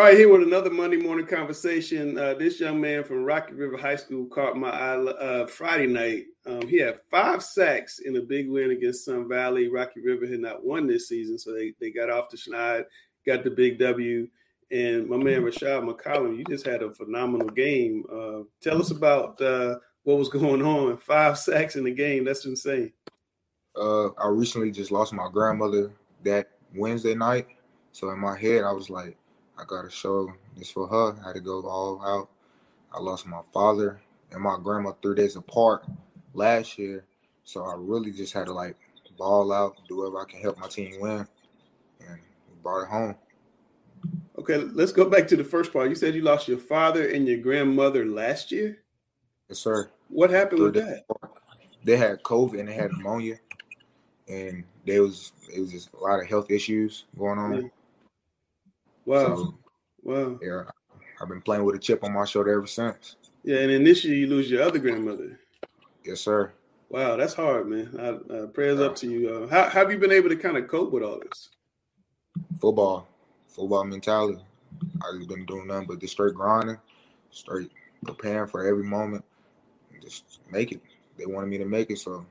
All right, here with another Monday morning conversation. Uh, this young man from Rocky River High School caught my eye uh, Friday night. Um, he had five sacks in a big win against Sun Valley. Rocky River had not won this season, so they, they got off the schneid, got the big W. And my man Rashad McCollum, you just had a phenomenal game. Uh, tell us about uh, what was going on. Five sacks in the game. That's insane. Uh, I recently just lost my grandmother that Wednesday night. So in my head, I was like, I gotta show this for her. I had to go all out. I lost my father and my grandma three days apart last year. So I really just had to like ball out, do whatever I can help my team win. And we brought it home. Okay, let's go back to the first part. You said you lost your father and your grandmother last year? Yes, sir. What happened with that? Apart. They had COVID and they had pneumonia. And there was it was just a lot of health issues going on. Mm. Wow. So, wow. Yeah. I've been playing with a chip on my shoulder ever since. Yeah, and then this year you lose your other grandmother. Yes, sir. Wow, that's hard, man. I, uh, prayers up to you. Uh, how, how have you been able to kind of cope with all this? Football, football mentality. I've just been doing nothing but just straight grinding, straight preparing for every moment, just make it. They wanted me to make it, so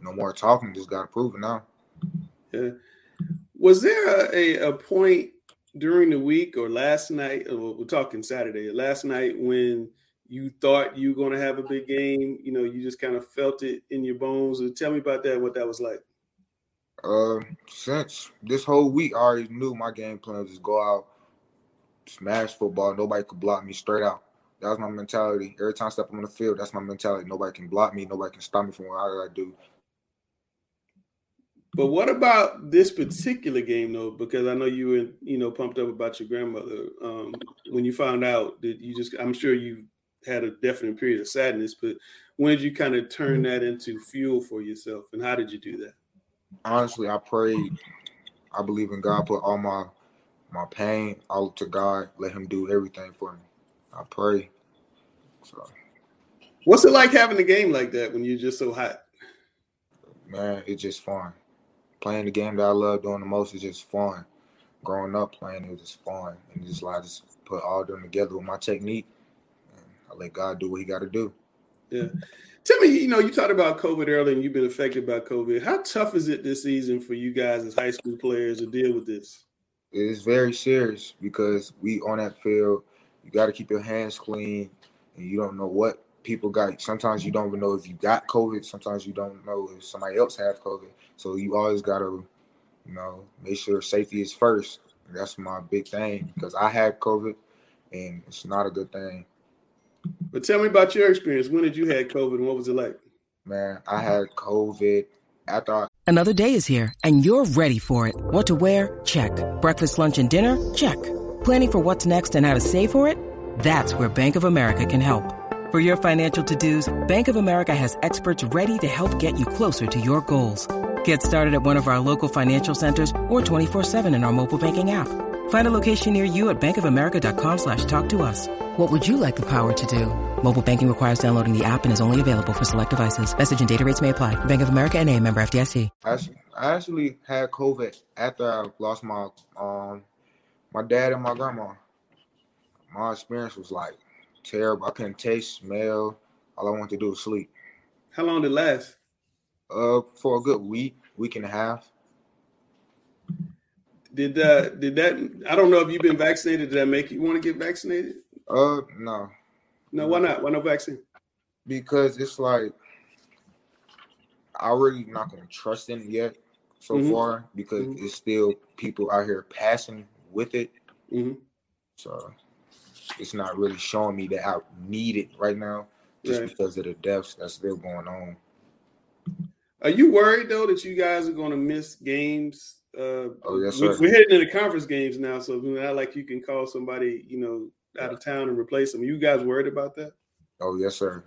no more talking. Just got to prove it now. Yeah. Was there a, a, a point during the week or last night, or we're talking Saturday, last night when you thought you were going to have a big game, you know, you just kind of felt it in your bones. Tell me about that, what that was like. Uh, since this whole week, I already knew my game plan was just go out, smash football. Nobody could block me straight out. That was my mentality. Every time I step on the field, that's my mentality. Nobody can block me. Nobody can stop me from what I gotta do. But what about this particular game though? Because I know you were, you know, pumped up about your grandmother. Um, when you found out that you just, I'm sure you had a definite period of sadness. But when did you kind of turn that into fuel for yourself, and how did you do that? Honestly, I prayed. I believe in God. Put all my my pain all to God. Let Him do everything for me. I pray. So, what's it like having a game like that when you're just so hot? Man, it's just fun playing the game that I love doing the most is just fun. Growing up playing it was just fun, and just like just put all them together with my technique. And I let God do what He got to do. Yeah. Tell me, you know, you talked about COVID earlier, and you've been affected by COVID. How tough is it this season for you guys as high school players to deal with this? It's very serious because we on that field. You got to keep your hands clean, and you don't know what people got. Sometimes you don't even know if you got COVID. Sometimes you don't know if somebody else have COVID. So you always gotta, you know, make sure safety is first. That's my big thing because I had COVID, and it's not a good thing. But tell me about your experience. When did you had COVID, and what was it like? Man, I had COVID after. I- Another day is here, and you're ready for it. What to wear? Check. Breakfast, lunch, and dinner? Check. Planning for what's next and how to save for it? That's where Bank of America can help. For your financial to-dos, Bank of America has experts ready to help get you closer to your goals. Get started at one of our local financial centers or 24-7 in our mobile banking app. Find a location near you at bankofamerica.com slash talk to us. What would you like the power to do? Mobile banking requires downloading the app and is only available for select devices. Message and data rates may apply. Bank of America and a member FDIC. I actually had COVID after I lost my um my dad and my grandma. My experience was like terrible. I couldn't taste, smell. All I wanted to do was sleep. How long did it last? Uh, for a good week, week and a half. Did uh did that? I don't know if you've been vaccinated. Did that make you want to get vaccinated? Uh, no. No, why not? Why no vaccine? Because it's like I really not gonna trust it yet so mm-hmm. far because mm-hmm. it's still people out here passing with it. Mm-hmm. So it's not really showing me that I need it right now. just right. because of the deaths that's still going on. Are you worried though that you guys are going to miss games? Uh, oh yes, sir. We're heading into conference games now, so not like you can call somebody, you know, out of town and replace them. Are you guys worried about that? Oh yes, sir.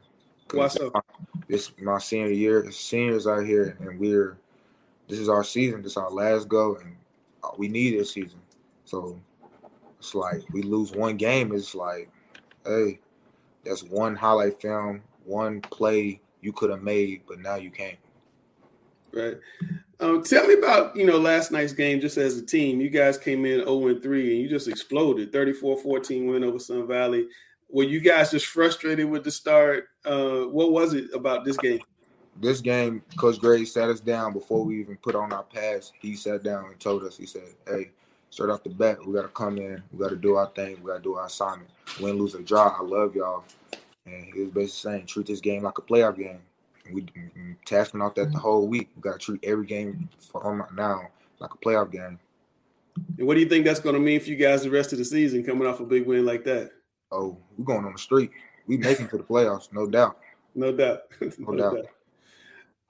Why so? This my senior year. Seniors out here, and we're this is our season. This is our last go, and we need this season. So it's like we lose one game. It's like, hey, that's one highlight film, one play you could have made, but now you can't. Right. Um, tell me about you know last night's game. Just as a team, you guys came in 0 and 3, and you just exploded. 34-14 win over Sun Valley. Were you guys just frustrated with the start? Uh, what was it about this game? This game, Coach Gray sat us down before we even put on our pass. He sat down and told us, he said, "Hey, straight off the bat, we got to come in, we got to do our thing, we got to do our assignment. Win, lose, or draw. I love y'all." And he was basically saying, "Treat this game like a playoff game." we tasking off that the whole week. We got to treat every game from now like a playoff game. And what do you think that's going to mean for you guys the rest of the season, coming off a big win like that? Oh, we're going on the street. We making to the playoffs, no doubt. No doubt. no, no doubt. doubt.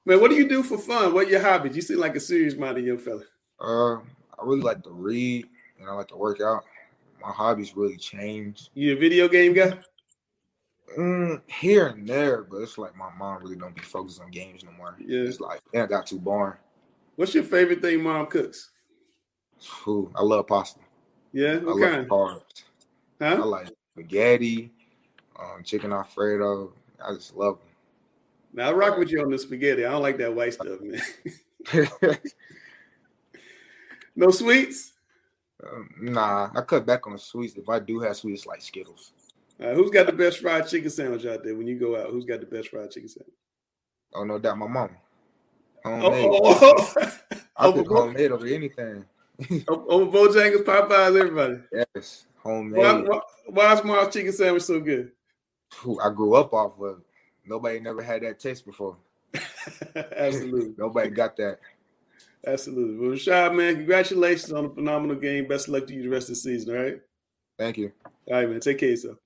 Man, what do you do for fun? What your hobbies? You seem like a serious minded young fella. Uh, I really like to read and I like to work out. My hobbies really change. You a video game guy? Mm, here and there, but it's like my mom really don't be focused on games no more. Yeah, it's like it got too boring. What's your favorite thing mom cooks? Ooh, I love pasta. Yeah, what I kind? love carbs. Huh? I like spaghetti, um, chicken alfredo. I just love them. Now I rock with you on the spaghetti. I don't like that white stuff, man. no sweets. Um, nah, I cut back on the sweets. If I do have sweets, like Skittles. Uh, who's got the best fried chicken sandwich out there when you go out? Who's got the best fried chicken sandwich? Oh, no doubt, my mom. Homemade. Oh, oh, oh. I cook homemade over anything. over Bojangles, Popeyes, everybody. Yes, homemade. Why, why, why is Mom's chicken sandwich so good? I grew up off of. Nobody never had that taste before. Absolutely. Nobody got that. Absolutely. Well, Rashad, man, congratulations on a phenomenal game. Best of luck to you the rest of the season, all right? Thank you. All right, man. Take care of yourself.